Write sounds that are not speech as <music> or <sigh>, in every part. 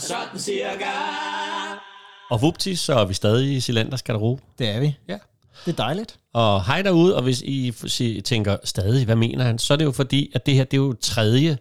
sådan cirka. Og vupti, så er vi stadig i Silenders garderobe. Det er vi. Ja. Det er dejligt. Og hej derude, og hvis I tænker stadig, hvad mener han, så er det jo fordi, at det her det er jo tredje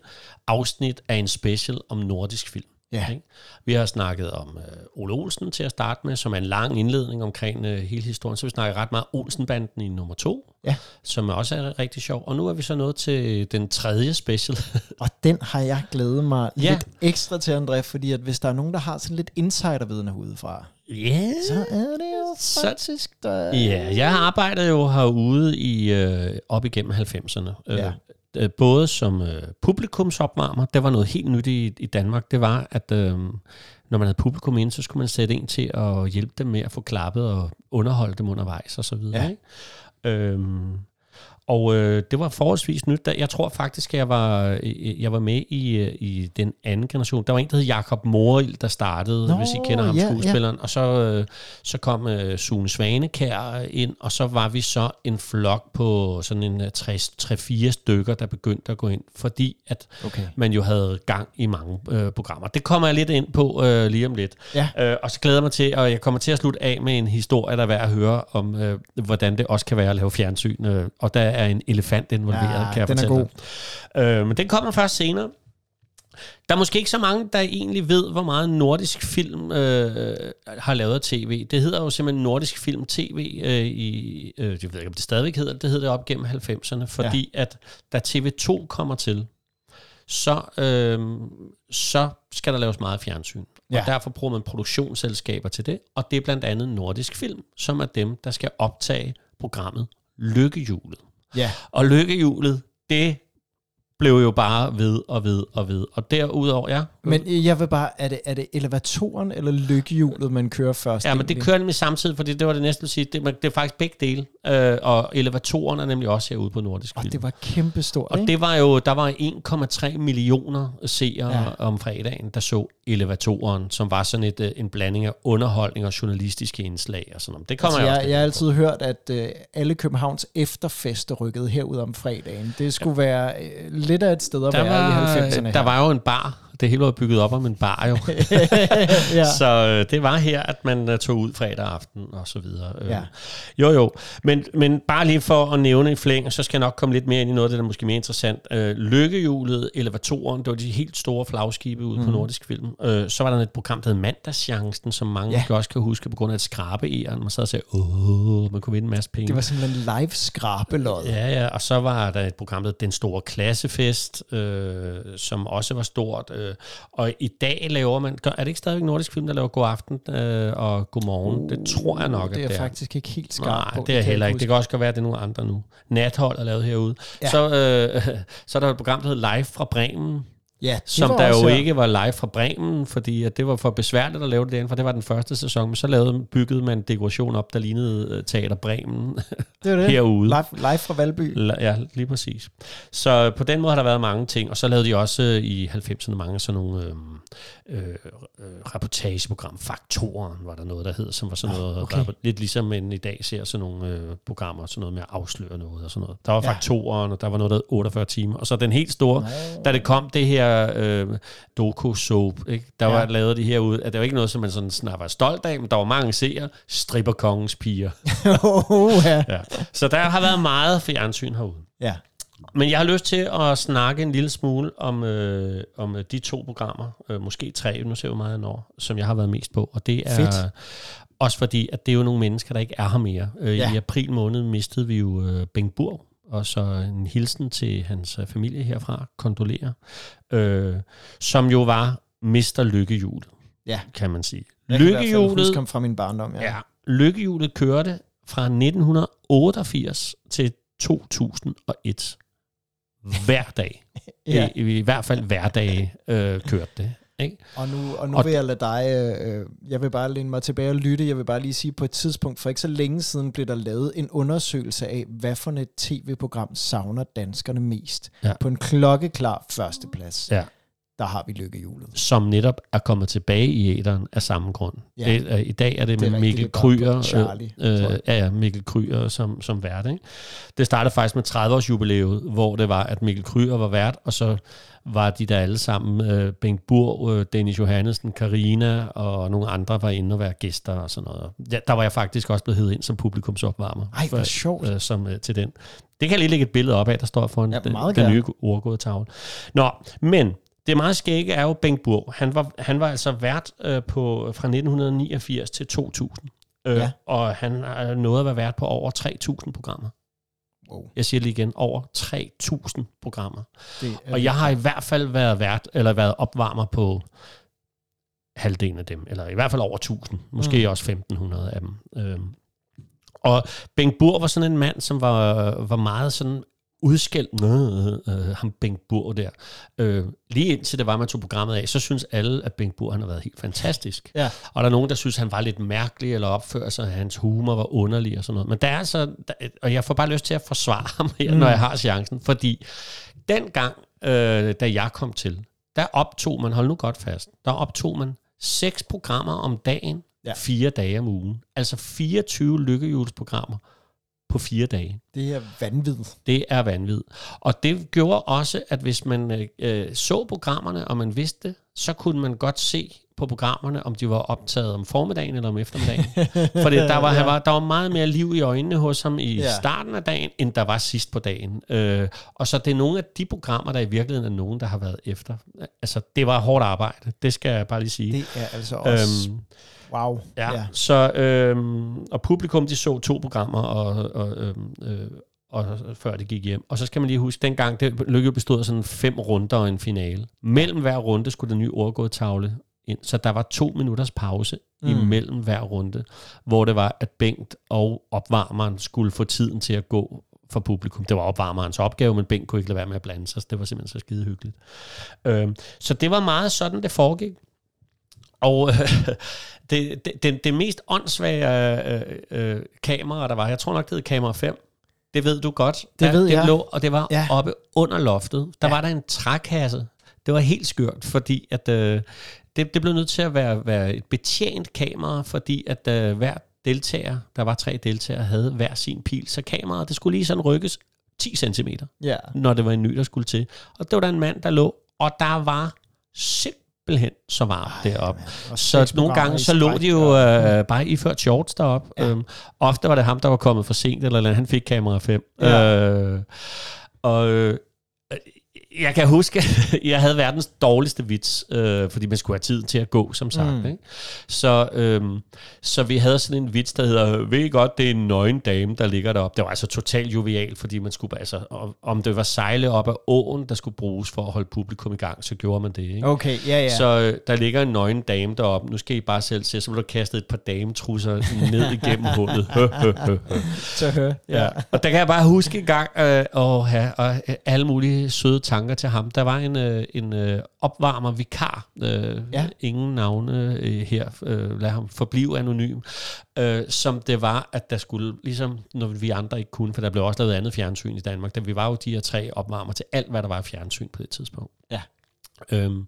afsnit af en special om nordisk film. Ja. Ikke? Vi har snakket om øh, Ole Olsen til at starte med, som er en lang indledning omkring øh, hele historien. Så vi snakker ret meget Olsenbanden i nummer to, Ja. som også er rigtig sjov. Og nu er vi så nået til den tredje special. <laughs> Og den har jeg glædet mig Ja. lidt ekstra til, André, fordi at hvis der er nogen, der har sådan lidt insiderviden herudefra, Ja, så er det jo faktisk der... Ja, jeg arbejder jo herude i øh, op igennem 90'erne. Øh, Ja. øh, både som øh, publikumsopvarmer, det var noget helt nyt i, i Danmark, det var, at øh, når man havde publikum inde, så skulle man sætte en til at hjælpe dem med at få klappet og underholde dem undervejs og så videre. Ja. Ikke? Øhm, og øh, det var forholdsvis nyt. Da- Jeg tror faktisk, at jeg var, øh, jeg var med i, øh, i den anden generation. Der var en, der hed Jakob Morild, der startede, Nå, hvis I kender ham, ja, ja. skuespilleren. Og så, øh, så kom øh, Sune Svanekær ind, og så var vi så en flok på sådan en øh, 3-4 stykker, der begyndte at gå ind, fordi at Okay. man jo havde gang i mange øh, programmer. Det kommer jeg lidt ind på øh, lige om lidt. Ja. Øh, og så glæder jeg mig til, og jeg kommer til at slutte af med en historie, der er værd at høre om, øh, hvordan det også kan være at lave fjernsyn. Øh, og der er en elefant involveret, Ja, kan jeg den er fortælle dig. Øh, men den kommer først senere. Der er måske ikke så mange, der egentlig ved, hvor meget nordisk film øh, har lavet af tv. Det hedder jo simpelthen nordisk film tv øh, i, øh, jeg ved ikke, om det stadigvæk hedder det, hedder det op gennem 90'erne, fordi ja. at da TV2 kommer til, så, øh, så skal der laves meget fjernsyn. Ja. Og derfor bruger man produktionsselskaber til det, og det er blandt andet Nordisk Film, som er dem, der skal optage programmet Lykkehjulet. Ja. Og lykkehjulet, det blev jo bare ved og ved og ved. Og derudover, ja. Men jeg vil bare, er det, er det elevatoren eller lykkehjulet, man kører først? Ja, men det kører nemlig samtidig, fordi det var det næste, vil sige. Det, det er faktisk begge dele. Øh, og elevatoren er nemlig også herude på Nordisk Og Film. det var kæmpestort, Og ikke? det var jo, der var 1,3 millioner seere ja. Om fredagen, der så elevatoren, som var sådan et, øh, en blanding af underholdning og journalistiske indslag og sådan noget. Det kommer Altså, jeg, jeg, jeg har altid hørt, at øh, alle Københavns efterfester rykkede herud om fredagen. Det skulle ja. være øh, lidt af et sted at der være var, i 90'erne. der var jo en bar. Det hele var bygget op om en bar jo. <laughs> ja. Så øh, det var her, at man øh, tog ud fredag aften og så videre. Øh, Ja. Jo, jo. Men, men bare lige for at nævne i flæng, så skal jeg nok komme lidt mere ind i noget af det, der er måske mere interessant. Øh, lykkehjulet, elevatoren, det var de helt store flagskibe ude mm. på Nordisk Film. Øh, så var der et program, der hed Mandagschancen, som mange Ja. også kan huske på grund af et skrabe æren. Man sad og sagde, åh, man kunne vinde en masse penge. Det var simpelthen live skrabelod. Ja. Ja, ja, og så var der et program, der hed Den Store Klassefest, øh, som også var stort. Øh, og i dag laver man, gør- er det ikke stadigvæk Nordisk Film, der laver God Aften øh, og God Morgen? Uh, det tror jeg nok, det er det er. faktisk ikke helt skarp Nej, på. det er heller ikke. Det kan også godt være, at det er nogle andre nu. Nathold er lavet herude. Ja. Så, øh, <laughs> så er der et program, der hedder Live fra Bremen, Ja, som var der jo her. ikke var live fra Bremen, fordi at det var for besværligt at lave det derinde, for det var den første sæson. Men så lavede, byggede man en dekoration op, der lignede øh, Teater Bremen det det. herude. Live, live fra Valby. La- Ja, lige præcis. Så på den måde har der været mange ting, og så lavede de også øh, i 90'erne mange sådan nogle øh, øh, øh, reportageprogram. Faktoren var der noget, der hed, som var sådan noget, okay. okay. lidt ligesom man i dag ser sådan nogle øh, programmer, sådan noget med at afsløre noget og sådan noget. Der var Ja. Faktoren, og der var noget, der hed 48 timer. Og så den helt store, da det kom det her øh, doku soap, ikke? der Ja. var lavet de her ud, at det var ikke noget, som man sådan snart var stolt af, men der var mange seere, stripper kongens piger. <laughs> oh, ja. Ja. Så der har været meget fjernsyn herude. ja. Men jeg har lyst til at snakke en lille smule om, øh, om øh, de to programmer, øh, måske tre, nu ser vi hvor meget jeg når, som jeg har været mest på. Og det er Fedt. også fordi, at det er jo nogle mennesker, der ikke er her mere. Øh, Ja. I april måned mistede vi jo øh, Bengt Burg, og så en hilsen til hans øh, familie herfra, kondolerer, øh, som jo var Mr. Lykkehjulet, Ja. kan man sige. Jeg kan i hvert fald Lykkehjulet, ham fra min barndom. Ja. ja, Lykkehjulet kørte fra 1988 til 2001 hver dag. Ja. <laughs> ja. I, I hvert fald hver dag øh, kørte det. Ikke? Og nu, og nu Og- vil jeg lade dig, øh, jeg vil bare læne mig tilbage og lytte. Jeg vil bare lige sige, på et tidspunkt, for ikke så længe siden, blev der lavet en undersøgelse af, hvad for et tv-program savner danskerne mest. Ja. På en klokkeklar førsteplads. Ja. Der har vi lykkehjulet. som netop er kommet tilbage i æderen af samme grund. Ja. Det, er- I dag er det, Det er med Mikkel er Kryer, på Charlie, øh, øh, ja, ja, Mikkel Kryer som, som vært. Ikke? Det startede faktisk med 30-års jubilæet, hvor det var, at Mikkel Kryer var vært, og så var de der alle sammen, øh, Bengt Burg, øh, Dennis Johannesen, Karina og nogle andre var inde og være gæster og sådan noget. Ja, der var jeg faktisk også blevet heddet ind som publikumsopvarmer. Ej, hvor sjovt. øh, som, øh, til den. Det kan jeg lige lægge et billede op af, der står foran Ja, den, den nye ordgåede tavle. Nå, men det meget skægge er jo Bengt Burg. Han var, han var altså vært øh, på, fra 1989 til 2000. Øh, Ja. Og han er nået at være vært på over 3.000 programmer. Wow. Jeg siger lige igen, over 3.000 programmer. Det er Og jeg har i hvert fald været vært, eller været opvarmer på halvdelen af dem, eller i hvert fald over 1000, måske mm. også 1500 af dem. Øhm. Og Bengt Burg var sådan en mand, som var, var meget sådan udskældt, øh, øh, ham Bengt Burg der. Øh, lige indtil det var, man tog programmet af, så synes alle, at Bengt Burg han har været helt fantastisk. Ja. Og der er nogen, der synes, han var lidt mærkelig, eller opfører sig, at hans humor var underlig og sådan noget. Men der er altså, der, og jeg får bare lyst til at forsvare <laughs> ham her, mm. når jeg har chancen, fordi dengang, øh, da jeg kom til, der optog man, hold nu godt fast, der optog man seks programmer om dagen, ja. fire dage om ugen. Altså 24 lykkehjulsprogrammer på fire dage. Det er vanvittigt. Det er vanvittigt. Og det gjorde også, at hvis man øh, øh, så programmerne, og man vidste det, så kunne man godt se på programmerne, om de var optaget om formiddagen eller om eftermiddagen. <laughs> Fordi der var, ja. var, der var meget mere liv i øjnene hos ham i ja. starten af dagen, end der var sidst på dagen. Øh, og så det er nogle af de programmer, der i virkeligheden er nogen, der har været efter. Altså, det var hårdt arbejde. Det skal jeg bare lige sige. Det er altså også... Øhm, wow. Ja, ja. så øhm, og publikum de så to programmer og, og, øhm, øh, og før det gik hjem. Og så skal man lige huske, dengang det lykke bestod af sådan fem runder og en finale. Mellem hver runde skulle den nye ordgået tavle ind, så der var to minutters pause mm. imellem hver runde, hvor det var, at Bengt og opvarmeren skulle få tiden til at gå for publikum. Det var opvarmerens opgave, men Bengt kunne ikke lade være med at blande sig, så det var simpelthen så skide hyggeligt. Øhm, så det var meget sådan, det foregik. Og øh, <laughs> det, det, det, det mest åndssvage øh, øh, kamera, der var, jeg tror nok, det hed kamera 5, det ved du godt. Det Der- ved det jeg. Lå, og det var Ja. oppe under loftet. Der ja. var der en trækasse. Det var helt skørt, fordi at, øh, det, det blev nødt til at være, være et betjent kamera, fordi at øh, hver deltager, der var tre deltagere, havde hver sin pil. Så kameraet, det skulle lige sådan rykkes 10 cm Ja. når det var en ny, der skulle til. Og det var der en mand, der lå, og der var simpelthen så varmt deroppe. og Så nogle gange, så lå de jo øh, bare iført shorts deroppe. Ja. Ja. Øhm, ofte var det ham, der var kommet for sent, eller, eller han fik kamera 5. Ja. Øh, og øh, jeg kan huske, <laughs> jeg havde verdens dårligste vits, øh, fordi man skulle have tid til at gå, som sagt. Mm. Ikke? Så, øhm, så vi havde sådan en vits, der hedder, ved I godt, det er en nøgen dame, der ligger deroppe. Det var altså totalt jovial, fordi man skulle, altså, om- det var sejle op ad åen, der skulle bruges for at holde publikum i gang, så gjorde man det. Ikke? Okay, ja, ja. Så øh, der ligger en nøgen dame deroppe. Nu skal I bare selv se, så bliver der kastet et par dametrusser ned <laughs> igennem hullet. Hø, hø, hø, hø. så hør. Ja. Og der kan jeg bare huske en gang øh, at have og, øh, alle mulige søde tanker til ham. Der var en, øh, en øh, opvarmer vikar. Øh, Ja. Ingen navne øh, her. Øh, lad ham forblive anonym. Øh, som det var, at der skulle, ligesom når vi andre ikke kunne, for der blev også lavet andet fjernsyn i Danmark, da vi var jo de her tre opvarmer til alt, hvad der var fjernsyn på det tidspunkt. Ja. Øhm,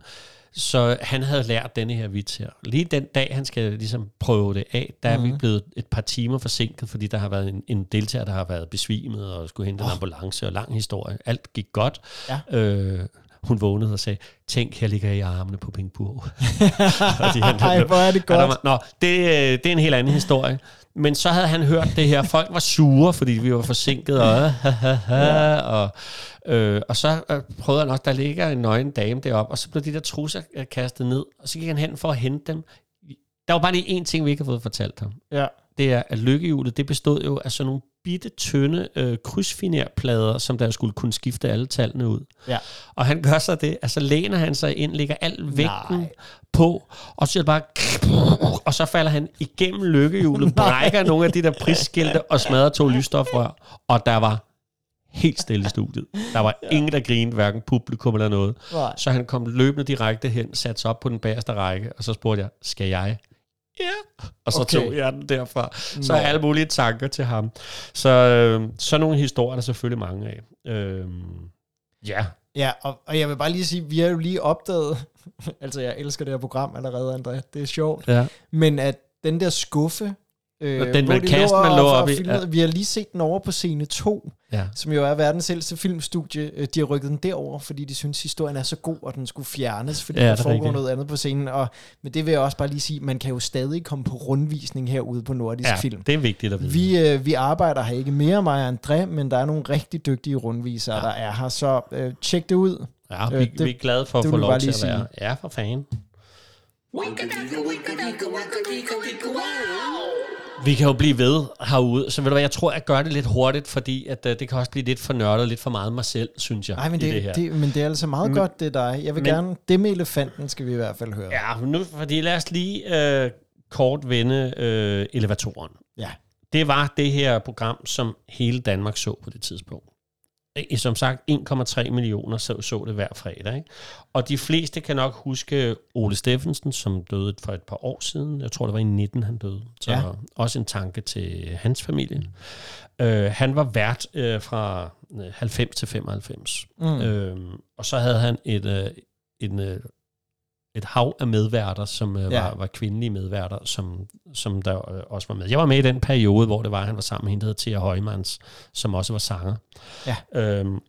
så han havde lært denne her vits her. Lige den dag, han skal ligesom prøve det af, der mm-hmm. er vi blevet et par timer forsinket, fordi der har været en, en deltager, der har været besvimet og skulle hente oh. en ambulance og lang historie. Alt gik godt. Ja. Øh, hun vågnede og sagde, tænk, her ligger jeg i armene på Pink Burg. <laughs> Ej, hvor er det godt. var, Nå, det, øh, det er en helt anden historie. Men så havde han hørt det her. Folk var sure, fordi vi var forsinket. Og, og, øh, og så øh, prøvede han også, der ligger en nøgen dame deroppe, og så blev de der trusser øh, kastet ned, og så gik han hen for at hente dem. Der var bare lige én ting, vi ikke har fået fortalt ham. Ja. Det er, at lykkehjulet, det bestod jo af sådan nogle bitte, tynde øh, krydsfinerplader, som der skulle kunne skifte alle tallene ud. Ja. Og han gør så det, altså læner han sig ind, lægger al vægten Nej. på, og så bare, og så falder han igennem lykkehjulet, <laughs> brækker nogle af de der prisskilte og smadrer to lysstofrør, og der var helt stille i studiet. Der var ja. ingen, der grinede, hverken publikum eller noget. Nej. Så han kom løbende direkte hen, satte sig op på den bagerste række, og så spurgte jeg, skal jeg? Ja. Og så Okay. tog jeg den derfra. Så Nå. er alle mulige tanker til ham. Så øh, så nogle historier er der selvfølgelig mange af. Øh, ja, Ja, og, og jeg vil bare lige sige, vi har jo lige opdaget, <laughs> altså jeg elsker det her program allerede, André, det er sjovt, Ja. men at den der skuffe, øh, den kassen, lå man lå op i, ja. Vi har lige set den over på scene 2, ja. som jo er verdens ældste filmstudie. Øh, De har rykket den derover, fordi de synes, historien er så god, og den skulle fjernes, fordi Ja, der er foregår rigtigt. noget andet på scenen. Og, men det vil jeg også bare lige sige, man kan jo stadig komme på rundvisning herude på Nordisk ja, Film. det er vigtigt at vide. Vi, øh, vi arbejder her ikke mere, mig og André, men der er nogle rigtig dygtige rundvisere, Ja. der er her. Så øh, tjek det ud. ja, vi, øh, det- vi er glade for at få lov til at være. Ja, for fanden. Vi kan jo blive ved herude, så ved du hvad, jeg tror, jeg gør det lidt hurtigt, fordi at, uh, det kan også blive lidt for nørdet, lidt for meget mig selv, synes jeg, Nej, men i det, det her. det, men det er altså meget Men- godt, det er dig. Jeg vil men- gerne... Det med elefanten skal vi i hvert fald høre. Ja, nu, fordi lad os lige uh, kort vende uh, elevatoren. Ja. Det var det her program, som hele Danmark så på det tidspunkt. Eh, Som sagt, 1,3 millioner så, så det hver fredag. Ikke? Og de fleste kan nok huske Ole Steffensen, som døde for et par år siden. Jeg tror, det var i 19, han døde. Så Ja. også en tanke til hans familie. Øh, han var vært øh, fra øh, 90 til 95. Mm. Øhm, og så havde han et, øh, en, øh, et hav af medværter, som øh, Ja. var, var kvindelige medværter, som, som der øh, også var med. Jeg var med i den periode, hvor det var, han var sammen med hende, der hed Thea Højmans, som også var sanger. Ja. Øhm,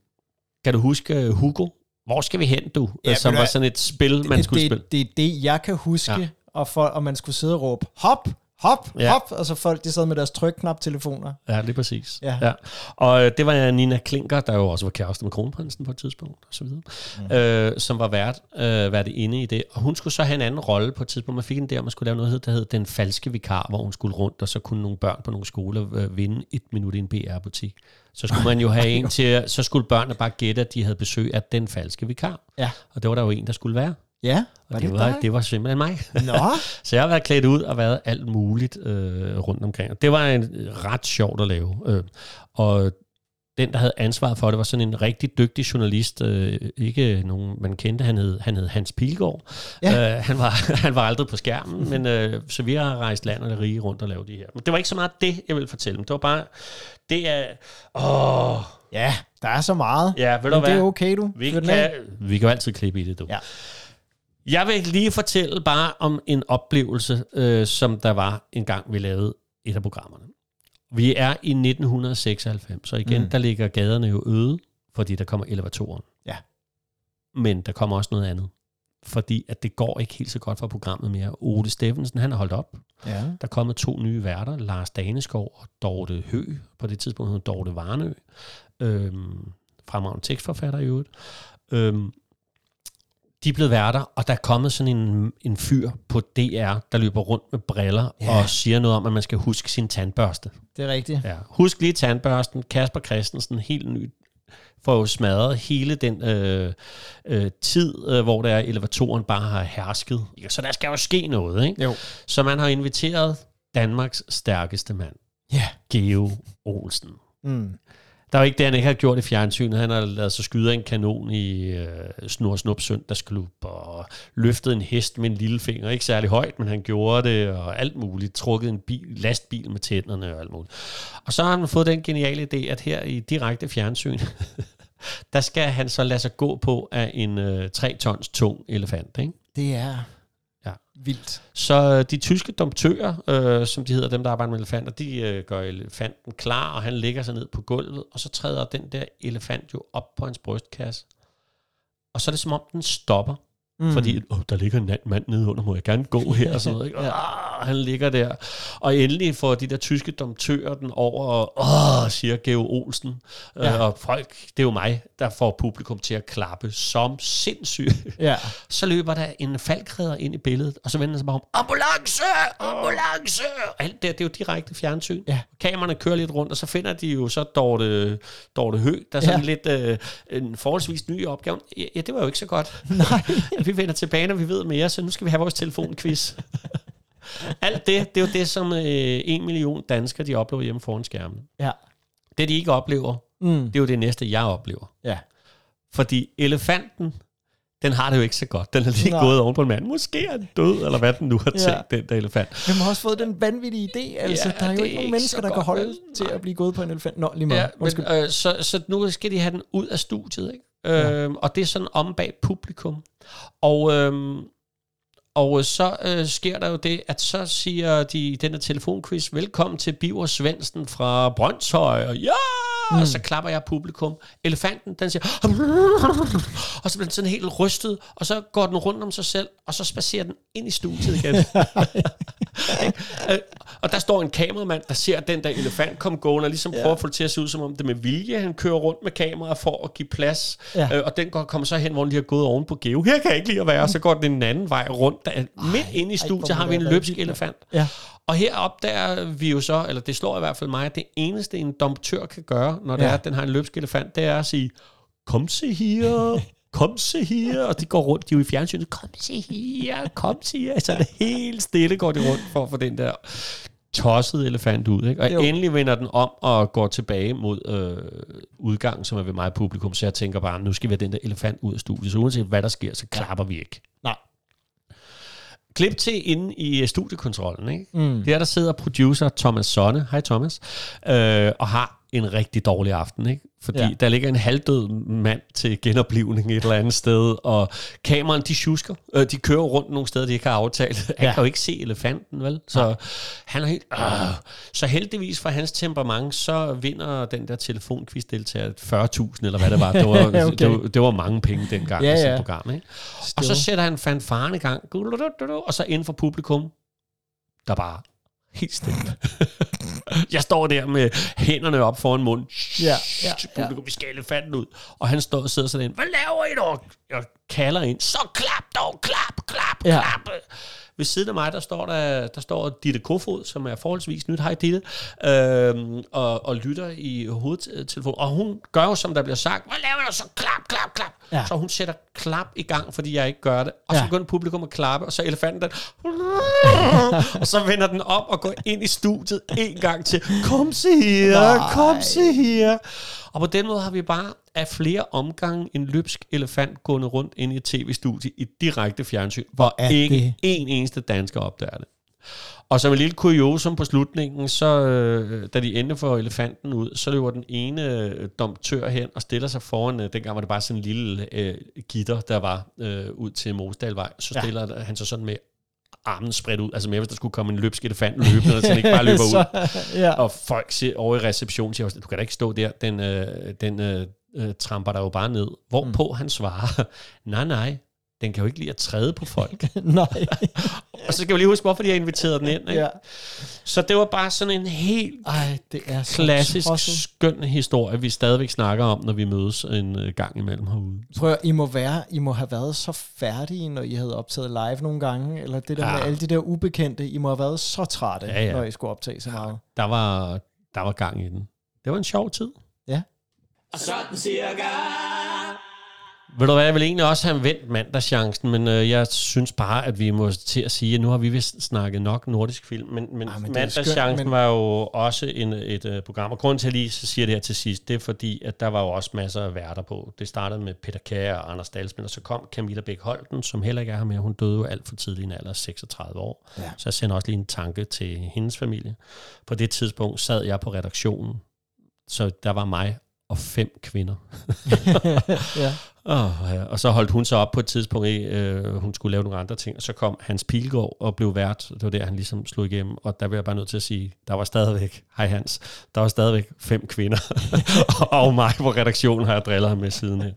kan du huske øh, Hugo? Hvor skal vi hen, du? Ja, Ja, som var sådan et spil, man det, skulle det, spille. Det er det, jeg kan huske, ja. og, for, og man skulle sidde og råbe, hop, hop, Ja. hop, og så folk, de sad med deres trykknap-telefoner. Ja, det er præcis. Ja. ja. Og øh, det var Nina Klinker, der jo også var kæreste med kronprinsen på et tidspunkt, og så videre, mm. øh, som var vært, øh, vært inde i det. Og hun skulle så have en anden rolle på et tidspunkt. Man fik en der, man skulle lave noget, der hed Den Falske Vikar, hvor hun skulle rundt, og så kunne nogle børn på nogle skoler øh, vinde et minut i en BR-butik. Så skulle man jo have en til, så skulle børnene bare gætte, at de havde besøg af Den Falske Vikar. Ja. Og det var der jo en, der skulle være. Ja, Og det, var, det var simpelthen mig. Nå, <laughs> Så jeg har været klædt ud og været alt muligt øh, rundt omkring. Det var en ret sjovt at lave. Øh, og den, der havde ansvaret for det, var sådan en rigtig dygtig journalist. Øh, ikke nogen, man kendte. Han hed, han hed Hans Pilgaard. Ja. Øh, han, var, <laughs> han var aldrig på skærmen, men øh, så vi har rejst land og rige rundt og lavet de her. Men det var ikke så meget det, jeg ville fortælle. Det var bare, det er... Åh, ja, der er så meget. ja, ved du Men hvad? det er okay, du. Vi kan, vi kan jo altid klippe i det, du. Ja. Jeg vil lige fortælle bare om en oplevelse, øh, som der var en gang, vi lavede et af programmerne. Vi er i 1996, så igen, mm. Der ligger gaderne jo øde, fordi der kommer elevatoren. Ja. Men der kommer også noget andet. Fordi at det går ikke helt så godt for programmet mere. Ole Steffensen, han har holdt op. Ja. Der er kommet to nye værter, Lars Daneskov og Dorte Hø. På det tidspunkt hed Dorte Varnø. Øhm, fremragende tekstforfatter i øvrigt. Øhm, de er blevet værter, og der er kommet sådan en, en fyr på DR, der løber rundt med briller Ja. og siger noget om, at man skal huske sin tandbørste. Det er rigtigt. Ja. Husk lige tandbørsten. Kasper Christensen, helt ny, får jo smadret hele den øh, øh, tid, øh, hvor der er elevatoren bare har hersket. Så der skal jo ske noget, ikke? Jo. Så man har inviteret Danmarks stærkeste mand, Ja. Geo Olsen. Mm. Der er jo ikke det, han ikke har gjort i fjernsynet. Han har lavet sig skyde en kanon i øh, Snor Snup Søndagsklub, og løftet en hest med en lille finger. Ikke særlig højt, men han gjorde det, og alt muligt. Trukket en bil, lastbil med tænderne og alt muligt. Og så har han fået den geniale idé, at her i direkte fjernsyn, <laughs> der skal han så lade sig gå på af en øh, 3 tons tung elefant. Ikke? Det er vildt. Så øh, de tyske domptører, øh, som de hedder, dem der arbejder med elefanter, de øh, gør elefanten klar, og han ligger sig ned på gulvet, og så træder den der elefant jo op på hans brystkasse. Og så er det som om, den stopper, Mm. fordi oh, der ligger en mand nede under, må jeg gerne gå <laughs> her og sådan noget. Ikke? Og, ah, han ligger der. Og endelig får de der tyske domptører den over, og åh, siger Geo Olsen. Ja. Ja. Øh, og folk, det er jo mig, der får publikum til at klappe som sindssyg. Ja. <laughs> Så løber der en faldkræder ind i billedet, og så vender sig bare om, ambulance, ambulance! Og alt det, det er jo direkte fjernsyn. Ja. Kameraerne kører lidt rundt, og så finder de jo så Dorte, Dorte Hø, der er sådan Ja. lidt øh, en forholdsvis ny opgave. Ja, det var jo ikke så godt. <laughs> Nej. Vi vender tilbage, når vi ved mere, så nu skal vi have vores telefonquiz. <laughs> alt det, det er jo det, som øh, en million danskere, de oplever hjemme foran skærmen. Ja. Det, de ikke oplever, Mm. det er jo det næste, jeg oplever. Ja. Fordi elefanten, den har det jo ikke så godt. Den er lige Nej. gået oven på en mand. Måske er den død, eller hvad den nu har tænkt, Ja. den der elefant. Hvem har også fået den vanvittige idé? Altså, Ja, der er jo ikke nogen mennesker, der kan godt, holde vel? til at blive gået på en elefant. Nå, lige meget. Ja, men, øh, så, så nu skal de have den ud af studiet, ikke? Øh, og det er sådan om bag publikum. Og, øhm, og så øh, sker der jo det, at så siger de i den her telefonquiz, velkommen til Biver Svendsen fra Brøndshøj, og ja, mm. og så klapper jeg publikum. Elefanten, den siger, og så bliver den sådan helt rystet, og så går den rundt om sig selv, og så spacerer den ind i studiet igen. <laughs> Og der står en kameramand, der ser den der elefant komme gående, og ligesom ja. prøver at få det til at se ud, som om det med vilje. Han kører rundt med kamera for at give plads, ja. øh, og den går, kommer så hen, hvor den lige har gået oven på Geo. Her kan jeg ikke lide at være, og så går den en anden vej rundt. Der, midt inde i studiet har vi en løbsk elefant. Ja. Og her opdager vi jo så, eller det slår i hvert fald mig, at det eneste en domptør kan gøre, når det ja. er, at den har en løbsk elefant, det er at sige, kom se her, kom se her, og de går rundt, de er jo i fjernsynet, kom se her, kom se her, så er det helt stille går de rundt for at få den der tosset elefant ud. Ikke? Og jo. endelig vender den om og går tilbage mod øh, udgangen, som er ved mig publikum, så jeg tænker bare, nu skal vi have den der elefant ud af studiet, så uanset hvad der sker, så klapper vi ikke. Nej. Klip til inde i studiekontrollen. Ikke? Mm. Der, der sidder producer Thomas Sonne, hej Thomas, øh, og har en rigtig dårlig aften. Ikke? Fordi ja. der ligger en halvdød mand til genoplivning et eller andet sted, og kameraen, de tjusker. Øh, de kører rundt nogle steder, de ikke har aftalt. Han ja. kan jo ikke se elefanten, vel? Så ja. han er helt... Øh. Så heldigvis for hans temperament, så vinder den der telefonkvistdeltager 40.000, eller hvad det var. Det var, <laughs> okay. det, var, det var mange penge dengang ja, ja. i program. Ikke? Og så sætter han fanfaren i gang, og så inden for publikum, der bare helt stille. <laughs> jeg står der med hænderne op foran munden. Ja, ja, ja. vi skal elefanten ud. Og han står og sidder sådan, hvad laver I dog? Jeg kalder ind, så klap dog, klap, klap, ja. klap. Ved siden af mig, der står der, der står Ditte Kofod, som er forholdsvis nyt. Hej Ditte. Øhm, og, og lytter i hovedtelefonen. Og hun gør jo, som der bliver sagt. Hvad laver du så? Klap, klap, klap. Ja. Så hun sætter klap i gang, fordi jeg ikke gør det. Og så ja. begynder publikum at klappe, og så elefanten den... <laughs> og så vender den op og går ind i studiet en gang til. Kom se her, Nej. kom se her. Og på den måde har vi bare af flere omgange en løbsk elefant gående rundt ind i et tv-studie i direkte fjernsyn, hvor ikke det? en eneste dansker opdager det. Og som en lille kuriosum på slutningen, så øh, da de endte for elefanten ud, så løber den ene øh, domptør hen og stiller sig foran, øh, dengang var det bare sådan en lille øh, gitter, der var øh, ud til Mosdalvej, så stiller ja. han sig sådan med armen spredt ud, altså mere hvis der skulle komme en løbsk elefant løbende, så den ikke bare <laughs> løber så, ud. Ja. Og folk siger over i receptionen, siger, du kan da ikke stå der, den, øh, den øh, øh, tramper der jo bare ned. Hvorpå mm. han svarer, <laughs> nej nej, den kan jo ikke lide at træde på folk. <laughs> Nej. <laughs> og så skal vi lige huske, hvorfor de har inviteret den ind. Ikke? Ja. Så det var bare sådan en helt Ej, det er klassisk, så skøn historie, vi stadigvæk snakker om, når vi mødes en uh, gang imellem herude. Prøv at, I må, være, I må have været så færdige, når I havde optaget live nogle gange, eller det der ja. med alle de der ubekendte, I må have været så trætte, ja, ja. når I skulle optage så meget. Der var, der var gang i den. Det var en sjov tid. Ja. Og sådan cirka ved du hvad, jeg vil egentlig også have vendt mandagschancen, men øh, jeg synes bare, at vi må til at sige, at nu har vi vist snakket nok nordisk film, men, men, ah, men mandagschancen men... var jo også en, et uh, program, og grunden til, at jeg lige så siger det her til sidst, det er fordi, at der var jo også masser af værter på. Det startede med Peter Kjær og Anders Dalsmen, og så kom Camilla Bæk Holten, som heller ikke er her med. Hun døde jo alt for tidligt i en alder af 36 år. Ja. Så jeg sender også lige en tanke til hendes familie. På det tidspunkt sad jeg på redaktionen, så der var mig og fem kvinder. <laughs> ja. Og, ja. og så holdt hun sig op på et tidspunkt, øh, hun skulle lave nogle andre ting, og så kom Hans Pilgaard og blev vært. Det var der, han ligesom slog igennem, og der vil jeg bare nødt til at sige, der var stadigvæk, hej Hans, der var stadigvæk fem kvinder, <laughs> og mig på redaktionen har jeg drillet ham med sidenhen.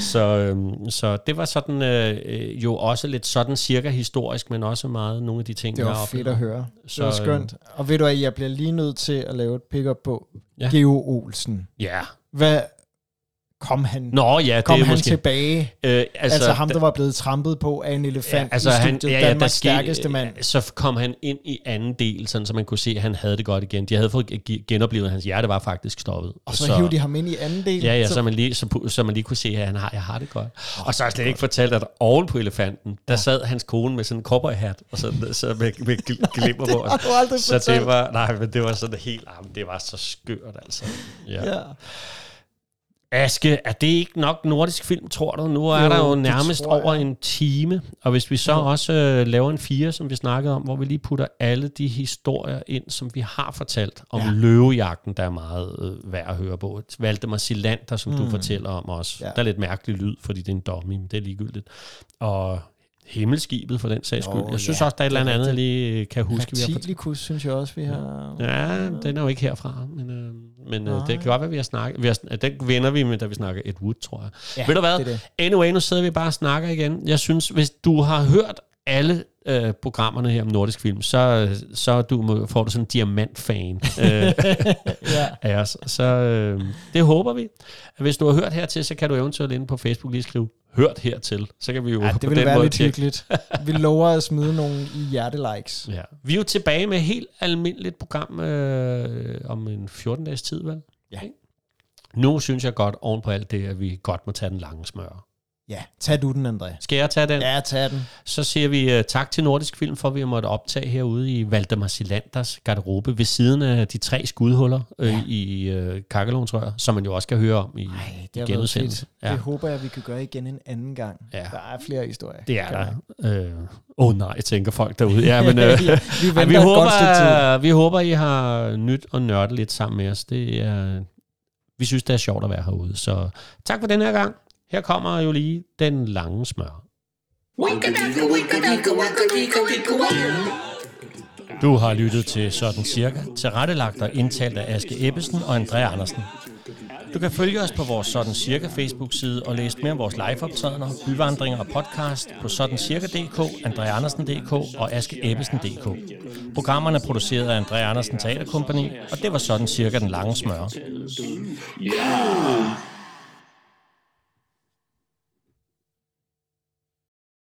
Så, øh, så det var sådan øh, jo også lidt sådan cirka historisk, men også meget nogle af de ting, det var jeg fedt at høre. Så, det var skønt. Øh, og ved du at jeg bliver lige nødt til at lave et pick-up på ja. Geo Olsen. Ja. Hvad, kom han, Nå, ja, det kom er han måske, tilbage? Øh, altså, altså ham, der var blevet trampet på af en elefant ja, altså, i studiet, han, ja, ja, Danmarks stærkeste mand. Så kom han ind i anden del, sådan, så man kunne se, at han havde det godt igen. De havde fået genoplevet, at hans hjerte var faktisk stoppet. Og så, så hiv de ham ind i anden del? Ja, ja, så, så, man, lige, så, så man lige kunne se, at han har, jeg har det godt. Og så har jeg slet ikke fortalt, at oven på elefanten, der sad hans kone med sådan en cowboyhat, og så, så med, med <laughs> glimmer på. det har du så det var, nej, men det var sådan helt, ah, det var så skørt, altså. Ja. ja. Aske, er det ikke nok nordisk film, tror du? Nu er jo, der jo nærmest over en time, og hvis vi så ja. også øh, laver en fire, som vi snakkede om, hvor vi lige putter alle de historier ind, som vi har fortalt om ja. løvejagten, der er meget øh, værd at høre på. Valdemar Silander, som mm. du fortæller om også. Ja. Der er lidt mærkelig lyd, fordi det er en dummy, men det er ligegyldigt. Og himmelskibet for den sags skyld. Jeg synes ja, også, der er et eller andet, jeg lige kan huske. Katilikus, synes jeg også, vi har... Ja, den er jo ikke herfra, men, øh, men øh, det kan godt være, vi har snakket. Vi har, den vender vi med, da vi snakker Ed Wood, tror jeg. Ja, Ved du hvad? Det det. Anyway, nu sidder vi bare og snakker igen. Jeg synes, hvis du har hørt alle øh, programmerne her om nordisk film, så, så du, får du sådan en diamantfan <laughs> øh, ja. af os. Så øh, det håber vi. Hvis du har hørt hertil, så kan du eventuelt inde på Facebook lige skrive hørt hertil. Så kan vi jo ja, det vil være lidt hyggeligt. <laughs> vi lover at smide nogle hjertelikes. Ja. Vi er jo tilbage med et helt almindeligt program øh, om en 14 dages tid, vel? Ja. Nu synes jeg godt oven på alt det, at vi godt må tage den lange smør. Ja, tag du den, André. Skal jeg tage den? Ja, tag den. Så siger vi uh, tak til Nordisk Film, for at vi har måttet optage herude i Valdemar Silanders garderobe, ved siden af de tre skudhuller uh, ja. i uh, kakkelonsrør, som man jo også kan høre om i, Ej, det genudsendelsen. Ja. Det håber jeg, vi kan gøre igen en anden gang. Ja. Der er flere historier. Det er der. Åh uh, oh, nej, tænker folk derude. <laughs> Ja, men, uh, ja, vi, ej, vi, håber, vi håber, I har nyt og nørdet lidt sammen med os. Det er, vi synes, det er sjovt at være herude. Så tak for den her gang. Her kommer jo lige den lange smør. Du har lyttet til Sådan Cirka, tilrettelagt og indtalt af Aske Ebbesen og André Andersen. Du kan følge os på vores Sådan Cirka Facebook-side og læse mere om vores liveoptrædener, byvandringer og podcast på sådancirka.dk, andreandersen.dk og askeebbesen.dk. Programmerne er produceret af André Andersen Teaterkompagni, og det var Sådan Cirka den lange smør. Yeah.